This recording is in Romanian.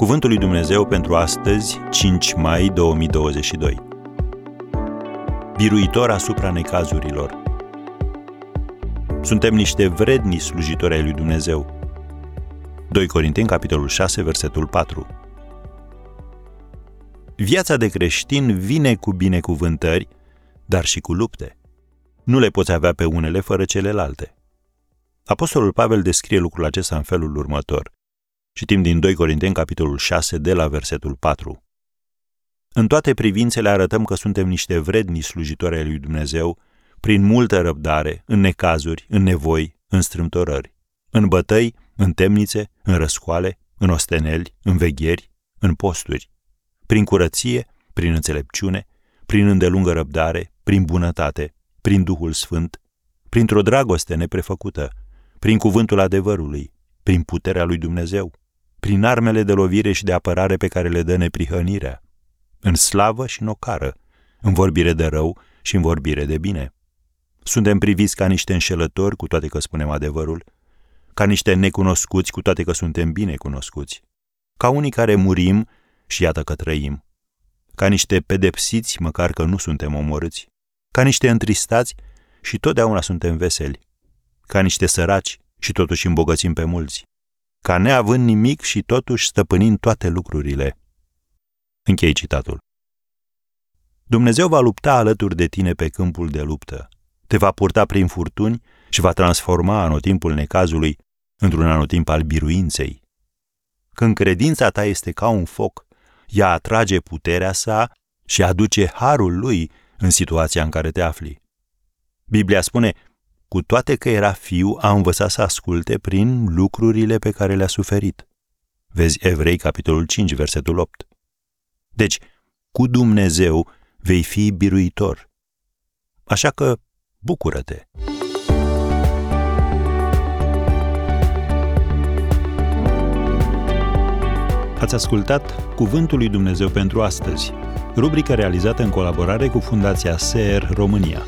Cuvântul lui Dumnezeu pentru astăzi, 5 mai 2022. Biruitor asupra necazurilor. Suntem niște vredni slujitori ai lui Dumnezeu. 2 Corinteni, capitolul 6, versetul 4. Viața de creștin vine cu binecuvântări, dar și cu lupte. Nu le poți avea pe unele fără celelalte. Apostolul Pavel descrie lucrul acesta în felul următor. Citim din 2 Corinteni, capitolul 6, de la versetul 4. În toate privințele arătăm că suntem niște vredni slujitori ai lui Dumnezeu, prin multă răbdare, în necazuri, în nevoi, în strâmtorări, în bătăi, în temnițe, în răscoale, în osteneli, în vegheri, în posturi, prin curăție, prin înțelepciune, prin îndelungă răbdare, prin bunătate, prin Duhul Sfânt, printr-o dragoste neprefăcută, prin cuvântul adevărului, prin puterea lui Dumnezeu, prin armele de lovire și de apărare pe care le dă neprihănirea, în slavă și în ocară, în vorbire de rău și în vorbire de bine. Suntem priviți ca niște înșelători, cu toate că spunem adevărul, ca niște necunoscuți, cu toate că suntem bine cunoscuți, ca unii care murim și iată că trăim, ca niște pedepsiți, măcar că nu suntem omorâți, ca niște întristați și totdeauna suntem veseli, ca niște săraci și totuși îmbogățim pe mulți, ca neavând nimic și totuși stăpânind toate lucrurile. Închei citatul. Dumnezeu va lupta alături de tine pe câmpul de luptă, te va purta prin furtuni și va transforma anotimpul necazului într-un anotimp al biruinței. Când credința ta este ca un foc, ea atrage puterea sa și aduce harul lui în situația în care te afli. Biblia spune, cu toate că era fiu, a învățat să asculte prin lucrurile pe care le-a suferit. Vezi Evrei, capitolul 5, versetul 8. Deci, cu Dumnezeu vei fi biruitor. Așa că, bucură-te! Ați ascultat Cuvântul lui Dumnezeu pentru astăzi, rubrica realizată în colaborare cu Fundația SER România.